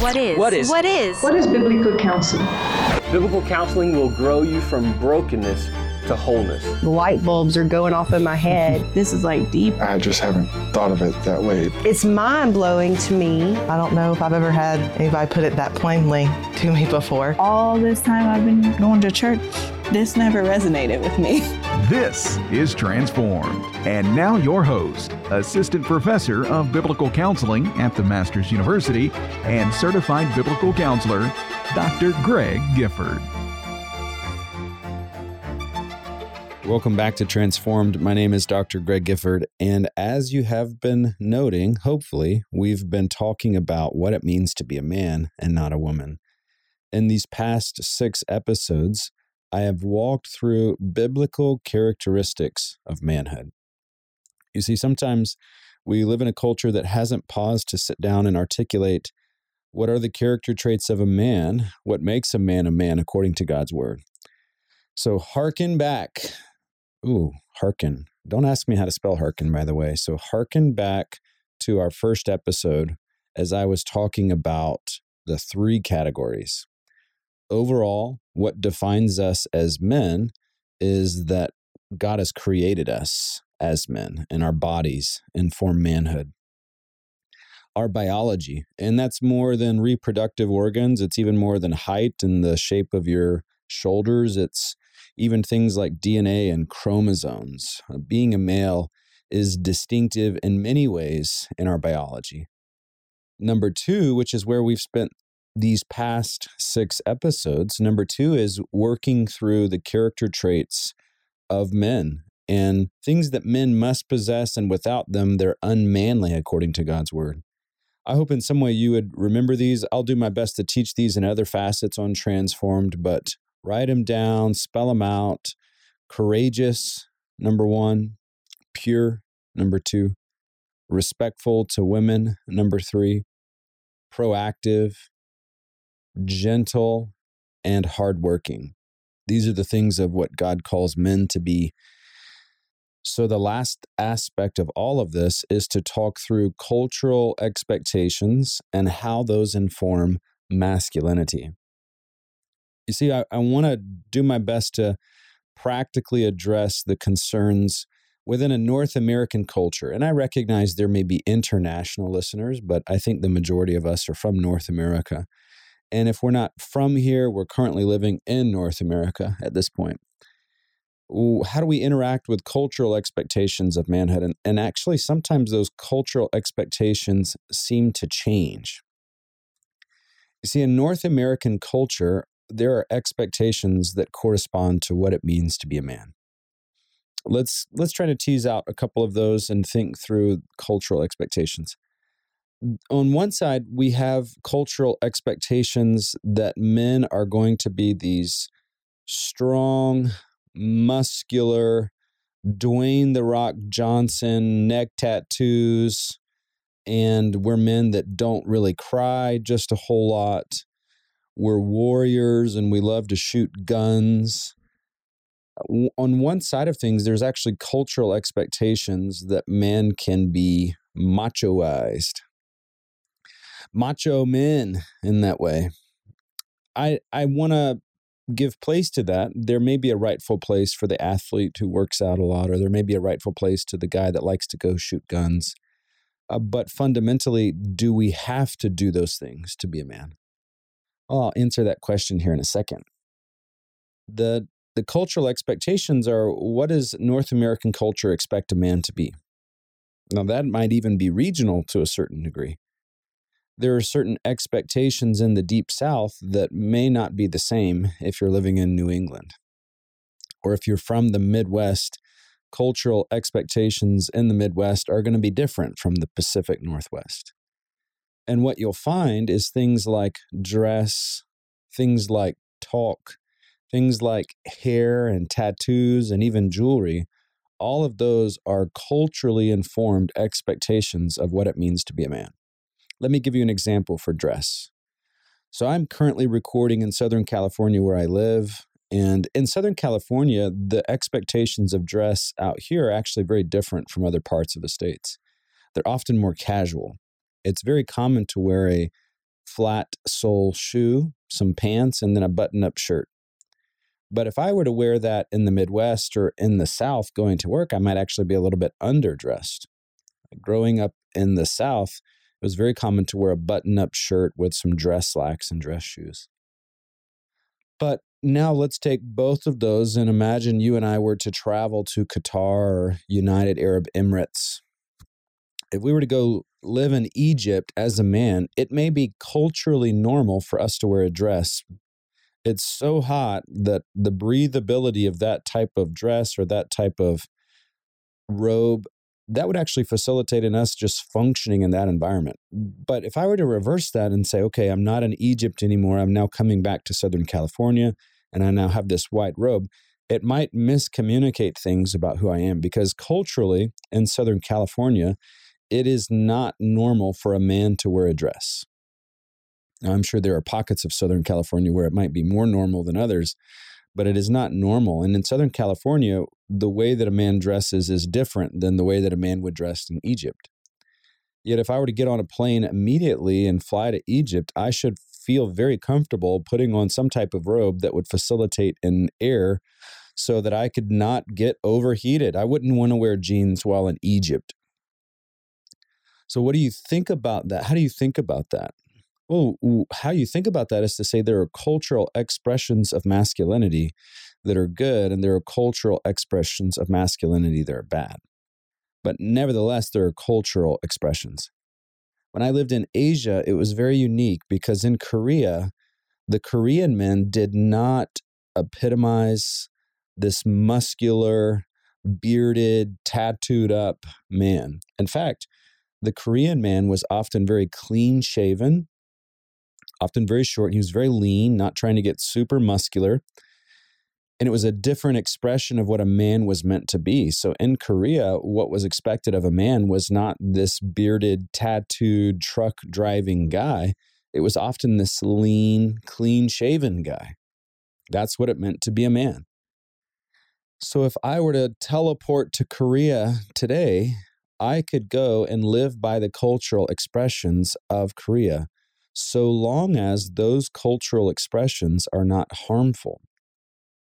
What is? What is? What is? What is biblical counseling? Biblical counseling will grow you from brokenness to wholeness. The light bulbs are going off in my head. This is like deep. I just haven't thought of it that way. It's mind blowing to me. I don't know if I've ever had anybody put it that plainly to me before. All this time I've been going to church, this never resonated with me. This is Transformed. And now, your host, Assistant Professor of Biblical Counseling at the Masters University and Certified Biblical Counselor, Dr. Greg Gifford. Welcome back to Transformed. My name is Dr. Greg Gifford. And as you have been noting, hopefully, we've been talking about what it means to be a man and not a woman. In these past six episodes, I have walked through biblical characteristics of manhood. You see, sometimes we live in a culture that hasn't paused to sit down and articulate what are the character traits of a man, what makes a man a man according to God's word. So, hearken back Ooh, hearken. Don't ask me how to spell hearken, by the way. So, hearken back to our first episode as I was talking about the three categories. Overall, what defines us as men is that God has created us as men and our bodies inform manhood. Our biology, and that's more than reproductive organs, it's even more than height and the shape of your shoulders. It's even things like DNA and chromosomes. Uh, being a male is distinctive in many ways in our biology. Number two, which is where we've spent these past six episodes, number two is working through the character traits of men and things that men must possess, and without them, they're unmanly according to God's word. I hope in some way you would remember these. I'll do my best to teach these in other facets on Transformed, but write them down, spell them out. Courageous, number one. Pure, number two. Respectful to women, number three. Proactive, gentle, and hardworking. These are the things of what God calls men to be. So, the last aspect of all of this is to talk through cultural expectations and how those inform masculinity. You see, I, I want to do my best to practically address the concerns within a North American culture. And I recognize there may be international listeners, but I think the majority of us are from North America. And if we're not from here, we're currently living in North America at this point. How do we interact with cultural expectations of manhood? And, and actually, sometimes those cultural expectations seem to change. You see, in North American culture, there are expectations that correspond to what it means to be a man. Let's let's try to tease out a couple of those and think through cultural expectations. On one side, we have cultural expectations that men are going to be these strong, muscular, Dwayne the Rock Johnson neck tattoos, and we're men that don't really cry just a whole lot we're warriors and we love to shoot guns. On one side of things, there's actually cultural expectations that men can be machoized, macho men in that way. I I want to give place to that. There may be a rightful place for the athlete who works out a lot, or there may be a rightful place to the guy that likes to go shoot guns. Uh, but fundamentally, do we have to do those things to be a man? I'll answer that question here in a second. The the cultural expectations are what does North American culture expect a man to be? Now that might even be regional to a certain degree. There are certain expectations in the deep south that may not be the same if you're living in New England. Or if you're from the Midwest, cultural expectations in the Midwest are going to be different from the Pacific Northwest. And what you'll find is things like dress, things like talk, things like hair and tattoos, and even jewelry. All of those are culturally informed expectations of what it means to be a man. Let me give you an example for dress. So, I'm currently recording in Southern California where I live. And in Southern California, the expectations of dress out here are actually very different from other parts of the states. They're often more casual it's very common to wear a flat sole shoe, some pants, and then a button up shirt. But if I were to wear that in the Midwest or in the South going to work, I might actually be a little bit underdressed. Growing up in the South, it was very common to wear a button up shirt with some dress slacks and dress shoes. But now let's take both of those and imagine you and I were to travel to Qatar or United Arab Emirates. If we were to go live in Egypt as a man, it may be culturally normal for us to wear a dress. It's so hot that the breathability of that type of dress or that type of robe that would actually facilitate in us just functioning in that environment. But if I were to reverse that and say, okay, I'm not in Egypt anymore, I'm now coming back to Southern California and I now have this white robe, it might miscommunicate things about who I am because culturally in Southern California, it is not normal for a man to wear a dress. Now, I'm sure there are pockets of Southern California where it might be more normal than others, but it is not normal. And in Southern California, the way that a man dresses is different than the way that a man would dress in Egypt. Yet, if I were to get on a plane immediately and fly to Egypt, I should feel very comfortable putting on some type of robe that would facilitate an air so that I could not get overheated. I wouldn't want to wear jeans while in Egypt. So, what do you think about that? How do you think about that? Well, how you think about that is to say there are cultural expressions of masculinity that are good, and there are cultural expressions of masculinity that are bad. But nevertheless, there are cultural expressions. When I lived in Asia, it was very unique because in Korea, the Korean men did not epitomize this muscular, bearded, tattooed up man. In fact, the Korean man was often very clean shaven, often very short. He was very lean, not trying to get super muscular. And it was a different expression of what a man was meant to be. So in Korea, what was expected of a man was not this bearded, tattooed, truck driving guy. It was often this lean, clean shaven guy. That's what it meant to be a man. So if I were to teleport to Korea today, I could go and live by the cultural expressions of Korea so long as those cultural expressions are not harmful.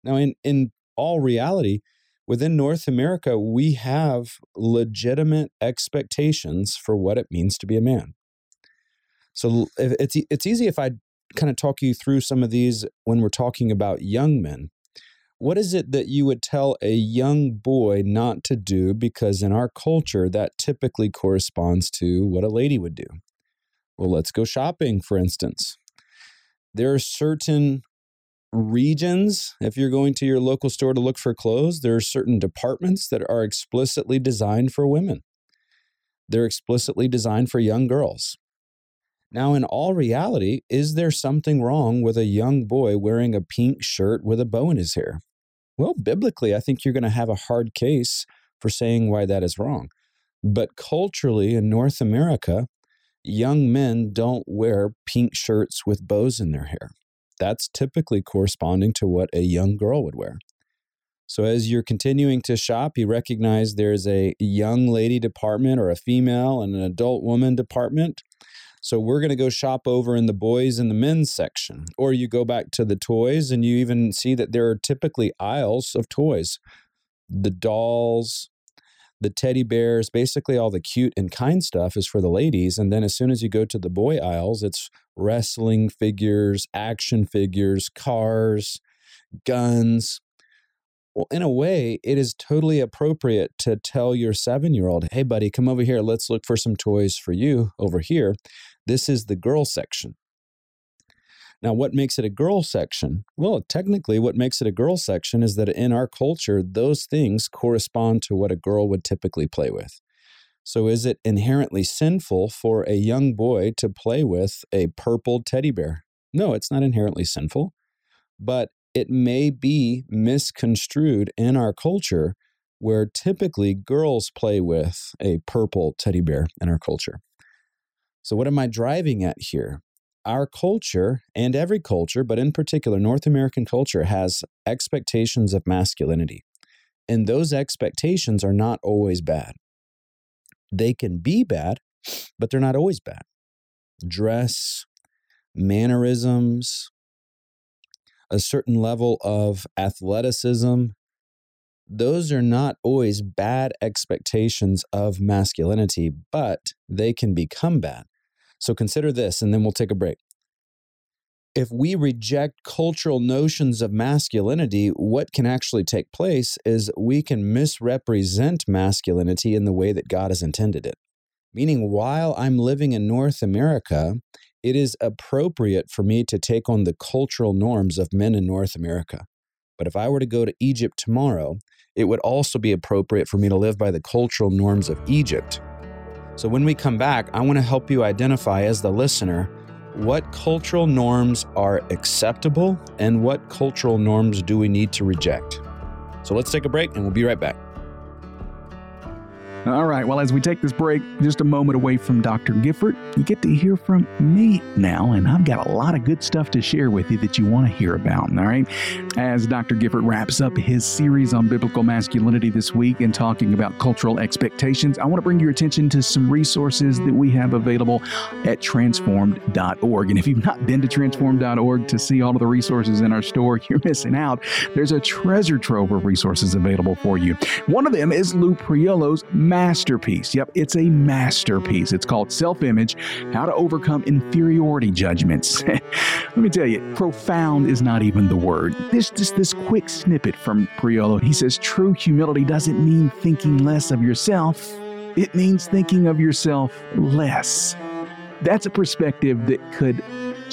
Now, in, in all reality, within North America, we have legitimate expectations for what it means to be a man. So it's, it's easy if I kind of talk you through some of these when we're talking about young men. What is it that you would tell a young boy not to do? Because in our culture, that typically corresponds to what a lady would do. Well, let's go shopping, for instance. There are certain regions, if you're going to your local store to look for clothes, there are certain departments that are explicitly designed for women. They're explicitly designed for young girls. Now, in all reality, is there something wrong with a young boy wearing a pink shirt with a bow in his hair? Well, biblically, I think you're going to have a hard case for saying why that is wrong. But culturally, in North America, young men don't wear pink shirts with bows in their hair. That's typically corresponding to what a young girl would wear. So, as you're continuing to shop, you recognize there's a young lady department or a female and an adult woman department. So, we're going to go shop over in the boys and the men's section. Or you go back to the toys and you even see that there are typically aisles of toys the dolls, the teddy bears, basically all the cute and kind stuff is for the ladies. And then as soon as you go to the boy aisles, it's wrestling figures, action figures, cars, guns. Well, in a way, it is totally appropriate to tell your seven year old, hey, buddy, come over here. Let's look for some toys for you over here. This is the girl section. Now, what makes it a girl section? Well, technically, what makes it a girl section is that in our culture, those things correspond to what a girl would typically play with. So, is it inherently sinful for a young boy to play with a purple teddy bear? No, it's not inherently sinful, but it may be misconstrued in our culture where typically girls play with a purple teddy bear in our culture. So, what am I driving at here? Our culture and every culture, but in particular, North American culture has expectations of masculinity. And those expectations are not always bad. They can be bad, but they're not always bad. Dress, mannerisms, a certain level of athleticism, those are not always bad expectations of masculinity, but they can become bad. So consider this, and then we'll take a break. If we reject cultural notions of masculinity, what can actually take place is we can misrepresent masculinity in the way that God has intended it. Meaning, while I'm living in North America, it is appropriate for me to take on the cultural norms of men in North America. But if I were to go to Egypt tomorrow, it would also be appropriate for me to live by the cultural norms of Egypt. So when we come back, I want to help you identify as the listener what cultural norms are acceptable and what cultural norms do we need to reject. So let's take a break and we'll be right back. All right. Well, as we take this break, just a moment away from Dr. Gifford, you get to hear from me now, and I've got a lot of good stuff to share with you that you want to hear about. All right. As Dr. Gifford wraps up his series on biblical masculinity this week and talking about cultural expectations, I want to bring your attention to some resources that we have available at transformed.org. And if you've not been to transformed.org to see all of the resources in our store, you're missing out. There's a treasure trove of resources available for you. One of them is Lou Priolo's masterpiece. Yep, it's a masterpiece. It's called Self Image How to Overcome Inferiority Judgments. Let me tell you, profound is not even the word. This just this quick snippet from Priolo. He says true humility doesn't mean thinking less of yourself. It means thinking of yourself less. That's a perspective that could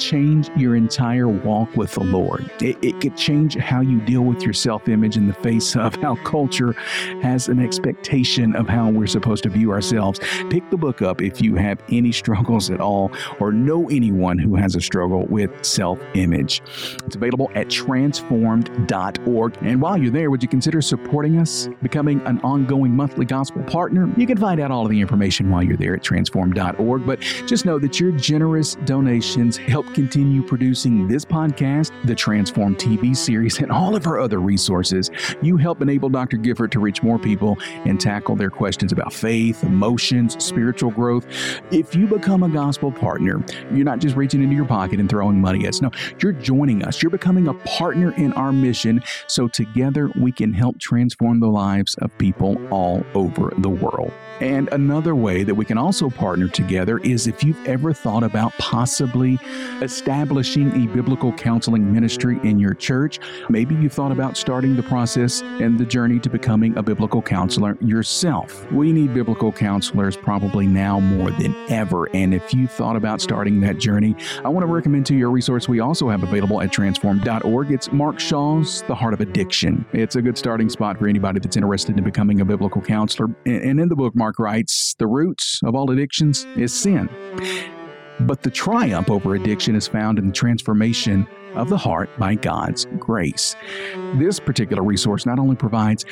change your entire walk with the Lord. It, it could change how you deal with your self image in the face of how culture has an expectation of how we're supposed to view ourselves. Pick the book up if you have any struggles at all or know anyone who has a struggle with self image. It's available at transformed.org. And while you're there, would you consider supporting us, becoming an ongoing monthly gospel partner? You can find out all of the information while you're there at transformed.org. But just know that your generous donations help continue producing this podcast, the Transform TV series, and all of our other resources. You help enable Dr. Gifford to reach more people and tackle their questions about faith, emotions, spiritual growth. If you become a gospel partner, you're not just reaching into your pocket and throwing money at us. No, you're joining us. You're becoming a partner in our mission so together we can help transform the lives of people all over the world. And another way that we can also partner together is if you've ever thought about possibly establishing a biblical counseling ministry in your church, maybe you thought about starting the process and the journey to becoming a biblical counselor yourself. We need biblical counselors probably now more than ever. And if you thought about starting that journey, I want to recommend to you a resource we also have available at transformed.org. It's Mark Shaw's The Heart of Addiction. It's a good starting spot for anybody that's interested in becoming a biblical counselor. And in the book, Mark writes, The roots of all addictions is sin. But the triumph over addiction is found in the transformation of the heart by God's grace. This particular resource not only provides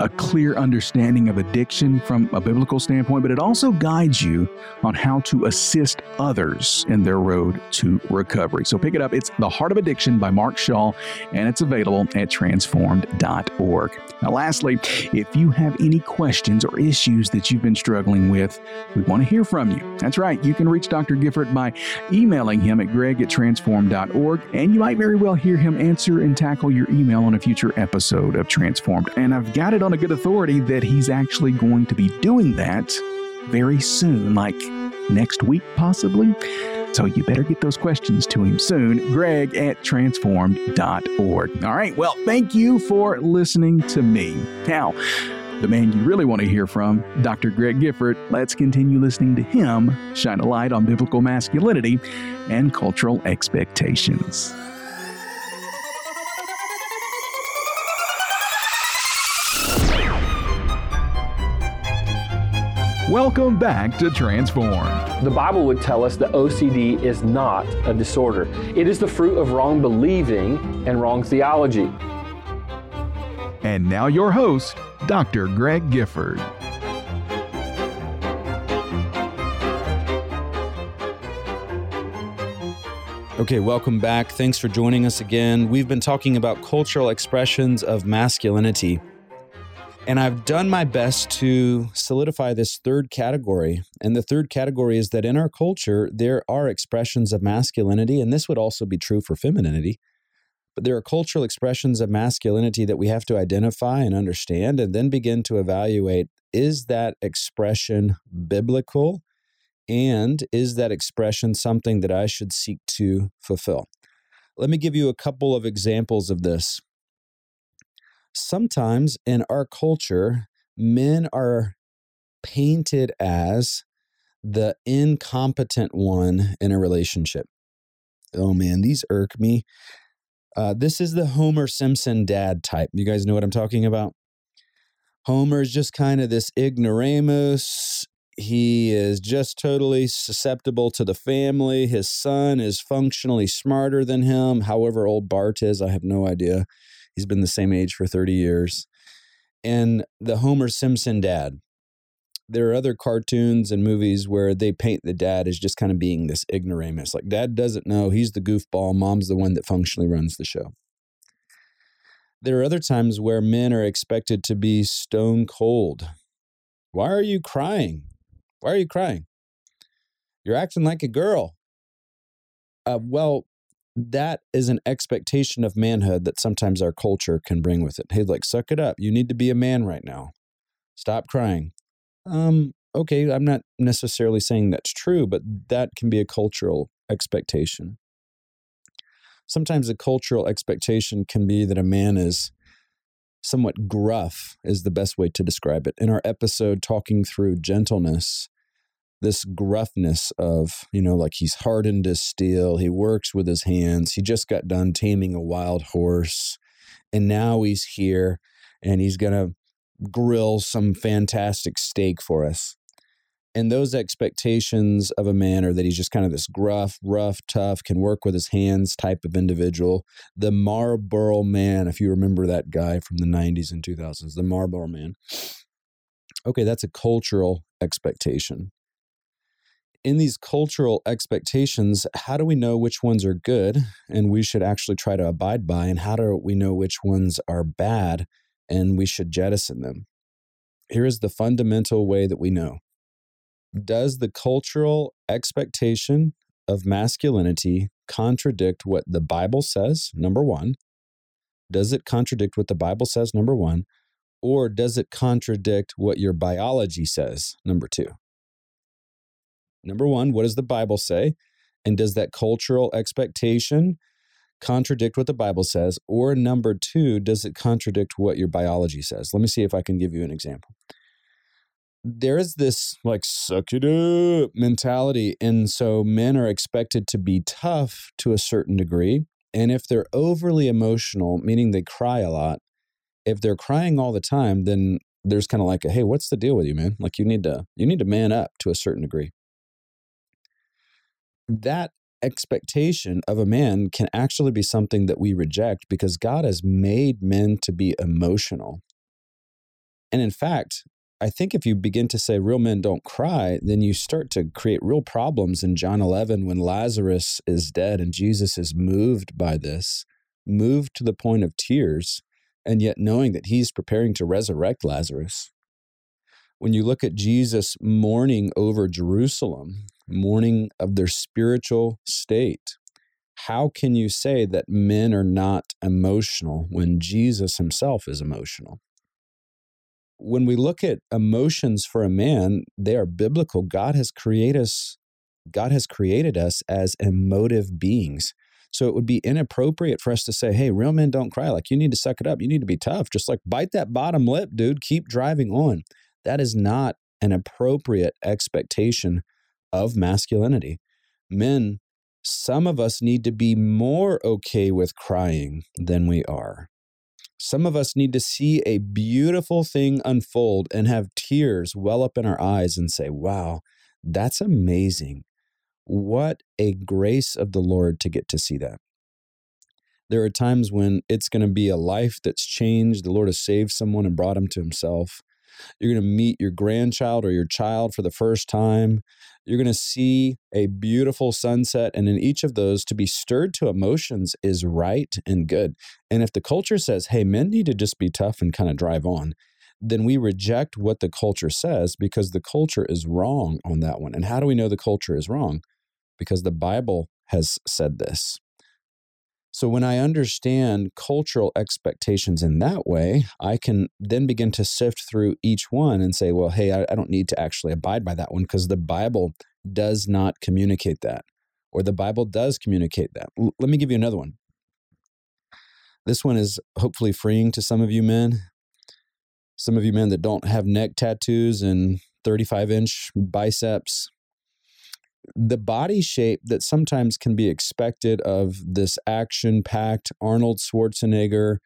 a clear understanding of addiction from a biblical standpoint, but it also guides you on how to assist others in their road to recovery. So pick it up. It's The Heart of Addiction by Mark Shaw, and it's available at transformed.org. Now, lastly, if you have any questions or issues that you've been struggling with, we want to hear from you. That's right. You can reach Dr. Gifford by emailing him at greg at transformed.org, and you might very well hear him answer and tackle your email on a future episode of Transformed. And I've got it on a good authority that he's actually going to be doing that very soon, like next week, possibly. So you better get those questions to him soon. Greg at transformed.org. All right. Well, thank you for listening to me. Now, the man you really want to hear from, Dr. Greg Gifford, let's continue listening to him shine a light on biblical masculinity and cultural expectations. Welcome back to Transform. The Bible would tell us that OCD is not a disorder. It is the fruit of wrong believing and wrong theology. And now your host, Dr. Greg Gifford. Okay, welcome back. Thanks for joining us again. We've been talking about cultural expressions of masculinity. And I've done my best to solidify this third category. And the third category is that in our culture, there are expressions of masculinity, and this would also be true for femininity. But there are cultural expressions of masculinity that we have to identify and understand and then begin to evaluate is that expression biblical? And is that expression something that I should seek to fulfill? Let me give you a couple of examples of this sometimes in our culture, men are painted as the incompetent one in a relationship. Oh man, these irk me. Uh, this is the Homer Simpson dad type. You guys know what I'm talking about? Homer is just kind of this ignoramus. He is just totally susceptible to the family. His son is functionally smarter than him. However old Bart is, I have no idea. He's been the same age for 30 years. And the Homer Simpson dad. There are other cartoons and movies where they paint the dad as just kind of being this ignoramus. Like, dad doesn't know. He's the goofball. Mom's the one that functionally runs the show. There are other times where men are expected to be stone cold. Why are you crying? Why are you crying? You're acting like a girl. Uh, well, that is an expectation of manhood that sometimes our culture can bring with it. Hey, like, suck it up. You need to be a man right now. Stop crying. Um, okay, I'm not necessarily saying that's true, but that can be a cultural expectation. Sometimes a cultural expectation can be that a man is somewhat gruff, is the best way to describe it. In our episode talking through gentleness, this gruffness of, you know, like he's hardened as steel. He works with his hands. He just got done taming a wild horse. And now he's here and he's going to grill some fantastic steak for us. And those expectations of a man are that he's just kind of this gruff, rough, tough, can work with his hands type of individual. The Marlboro man, if you remember that guy from the 90s and 2000s, the Marlboro man. Okay, that's a cultural expectation in these cultural expectations, how do we know which ones are good and we should actually try to abide by? And how do we know which ones are bad and we should jettison them? Here is the fundamental way that we know. Does the cultural expectation of masculinity contradict what the Bible says? Number one. Does it contradict what the Bible says? Number one. Or does it contradict what your biology says? Number two. Number one, what does the Bible say? And does that cultural expectation contradict what the Bible says? Or number two, does it contradict what your biology says? Let me see if I can give you an example. There is this like suck it up mentality. And so men are expected to be tough to a certain degree. And if they're overly emotional, meaning they cry a lot, if they're crying all the time, then there's kind of like a hey, what's the deal with you, man? Like you need to you need to man up to a certain degree that expectation of a man can actually be something that we reject because God has made men to be emotional. And in fact, I think if you begin to say real men don't cry, then you start to create real problems in John 11 when Lazarus is dead and Jesus is moved by this, moved to the point of tears, and yet knowing that he's preparing to resurrect Lazarus. When you look at Jesus mourning over Jerusalem mourning of their spiritual state. How can you say that men are not emotional when Jesus himself is emotional? When we look at emotions for a man, they are biblical. God has created us God has created us as emotive beings. So it would be inappropriate for us to say, hey, real men don't cry. Like, you need to suck it up. You need to be tough. Just like bite that bottom lip, dude. Keep driving on. That is not an appropriate expectation of masculinity. Men, some of us need to be more okay with crying than we are. Some of us need to see a beautiful thing unfold and have tears well up in our eyes and say, wow, that's amazing. What a grace of the Lord to get to see that. There are times when it's going to be a life that's changed. The Lord has saved someone and brought him to himself. You're going to meet your grandchild or your child for the first time. You're going to see a beautiful sunset. And in each of those, to be stirred to emotions is right and good. And if the culture says, hey, men need to just be tough and kind of drive on, then we reject what the culture says because the culture is wrong on that one. And how do we know the culture is wrong? Because the Bible has said this. So when I understand cultural expectations in that way, I can then begin to sift through each one and say, well, hey, I, I don't need to actually abide by that one because the Bible does not communicate that, or the Bible does communicate that. L- let me give you another one. This one is hopefully freeing to some of you men. Some of you men that don't have neck tattoos and 35 inch biceps. The body shape that sometimes can be expected of this action packed Arnold Schwarzenegger,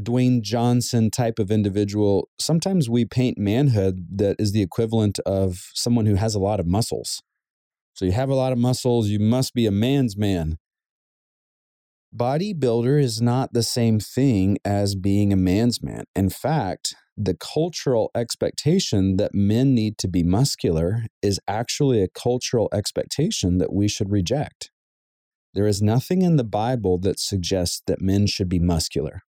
Dwayne Johnson type of individual, sometimes we paint manhood that is the equivalent of someone who has a lot of muscles. So you have a lot of muscles, you must be a man's man bodybuilder is not the same thing as being a man's man. In fact, the cultural expectation that men need to be muscular is actually a cultural expectation that we should reject. There is nothing in the Bible that suggests that men should be muscular.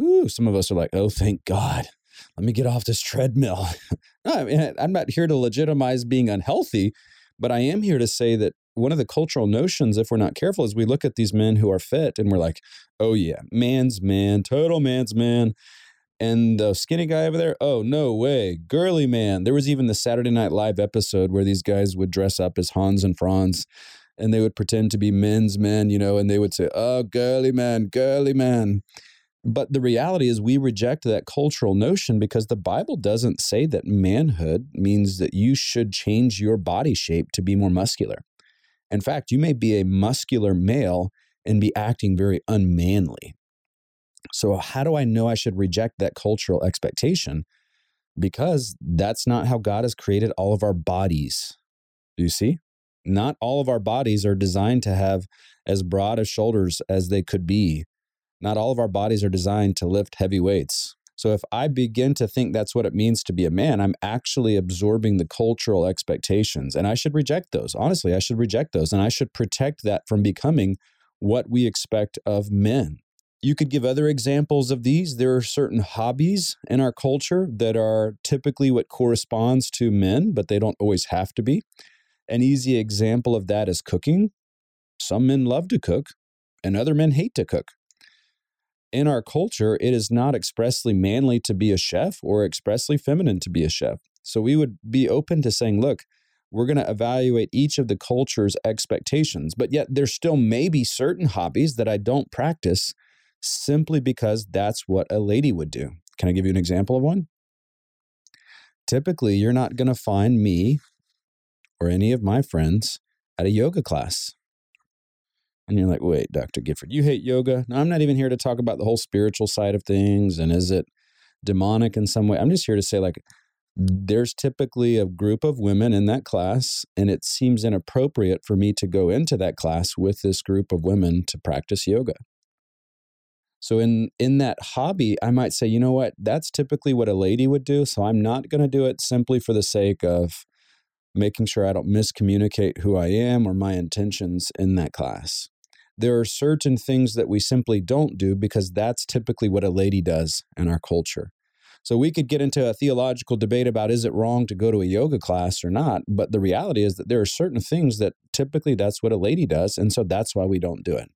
Ooh, some of us are like, oh, thank God. Let me get off this treadmill. no, I mean, I'm not here to legitimize being unhealthy, but I am here to say that one of the cultural notions, if we're not careful, is we look at these men who are fit and we're like, oh yeah, man's man, total man's man. And the skinny guy over there, oh no way, girly man. There was even the Saturday Night Live episode where these guys would dress up as Hans and Franz and they would pretend to be men's men, you know, and they would say, oh, girly man, girly man. But the reality is, we reject that cultural notion because the Bible doesn't say that manhood means that you should change your body shape to be more muscular. In fact, you may be a muscular male and be acting very unmanly. So, how do I know I should reject that cultural expectation? Because that's not how God has created all of our bodies. Do you see? Not all of our bodies are designed to have as broad of shoulders as they could be. Not all of our bodies are designed to lift heavy weights. So if I begin to think that's what it means to be a man, I'm actually absorbing the cultural expectations and I should reject those. Honestly, I should reject those and I should protect that from becoming what we expect of men. You could give other examples of these. There are certain hobbies in our culture that are typically what corresponds to men, but they don't always have to be. An easy example of that is cooking. Some men love to cook, and other men hate to cook in our culture, it is not expressly manly to be a chef or expressly feminine to be a chef. So we would be open to saying, look, we're going to evaluate each of the culture's expectations, but yet there still may be certain hobbies that I don't practice simply because that's what a lady would do. Can I give you an example of one? Typically, you're not going to find me or any of my friends at a yoga class. And you're like, wait, Dr. Gifford, you hate yoga? No, I'm not even here to talk about the whole spiritual side of things and is it demonic in some way. I'm just here to say, like, there's typically a group of women in that class, and it seems inappropriate for me to go into that class with this group of women to practice yoga. So in in that hobby, I might say, you know what, that's typically what a lady would do. So I'm not going to do it simply for the sake of making sure I don't miscommunicate who I am or my intentions in that class there are certain things that we simply don't do because that's typically what a lady does in our culture. So we could get into a theological debate about is it wrong to go to a yoga class or not, but the reality is that there are certain things that typically that's what a lady does, and so that's why we don't do it.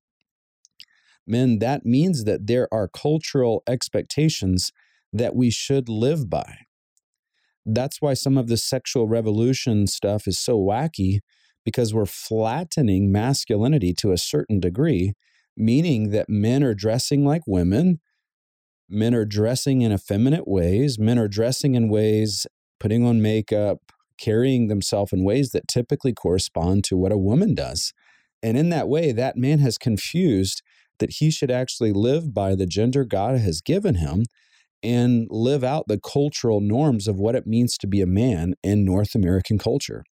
Men, that means that there are cultural expectations that we should live by. That's why some of the sexual revolution stuff is so wacky because we're flattening masculinity to a certain degree, meaning that men are dressing like women, men are dressing in effeminate ways, men are dressing in ways, putting on makeup, carrying themselves in ways that typically correspond to what a woman does. And in that way, that man has confused that he should actually live by the gender God has given him and live out the cultural norms of what it means to be a man in North American culture.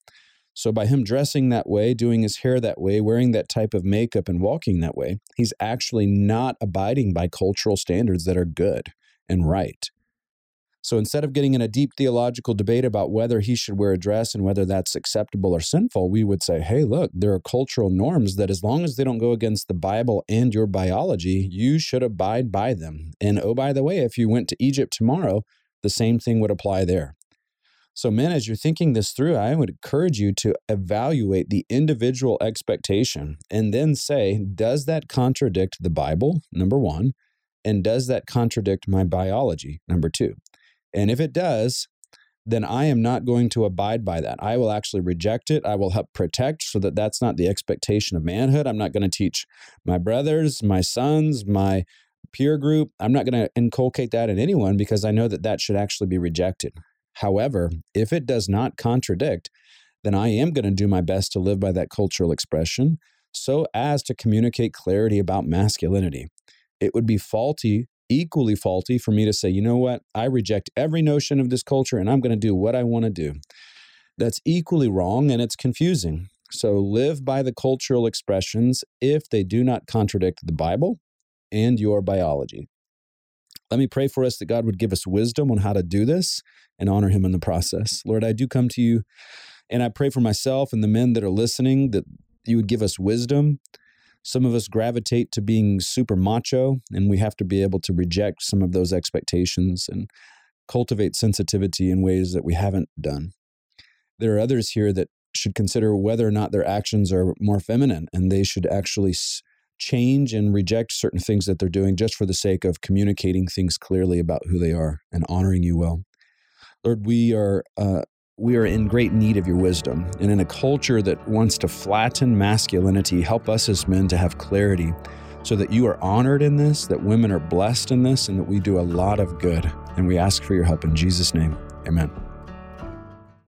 So, by him dressing that way, doing his hair that way, wearing that type of makeup, and walking that way, he's actually not abiding by cultural standards that are good and right. So instead of getting in a deep theological debate about whether he should wear a dress and whether that's acceptable or sinful, we would say, hey, look, there are cultural norms that as long as they don't go against the Bible and your biology, you should abide by them. And oh, by the way, if you went to Egypt tomorrow, the same thing would apply there. So, men, as you're thinking this through, I would encourage you to evaluate the individual expectation and then say, does that contradict the Bible? Number one. And does that contradict my biology? Number two. And if it does, then I am not going to abide by that. I will actually reject it. I will help protect so that that's not the expectation of manhood. I'm not going to teach my brothers, my sons, my peer group. I'm not going to inculcate that in anyone because I know that that should actually be rejected. However, if it does not contradict, then I am going to do my best to live by that cultural expression so as to communicate clarity about masculinity. It would be faulty, equally faulty, for me to say, you know what, I reject every notion of this culture and I'm going to do what I want to do. That's equally wrong and it's confusing. So live by the cultural expressions if they do not contradict the Bible and your biology. Let me pray for us that God would give us wisdom on how to do this and honor Him in the process. Lord, I do come to you and I pray for myself and the men that are listening that you would give us wisdom. Some of us gravitate to being super macho, and we have to be able to reject some of those expectations and cultivate sensitivity in ways that we haven't done. There are others here that should consider whether or not their actions are more feminine and they should actually change and reject certain things that they're doing just for the sake of communicating things clearly about who they are and honoring you well. Lord, we are uh, we are in great need of your wisdom, and in a culture that wants to flatten masculinity, help us as men to have clarity, so that you are honored in this, that women are blessed in this, and that we do a lot of good. And we ask for your help in Jesus' name. Amen.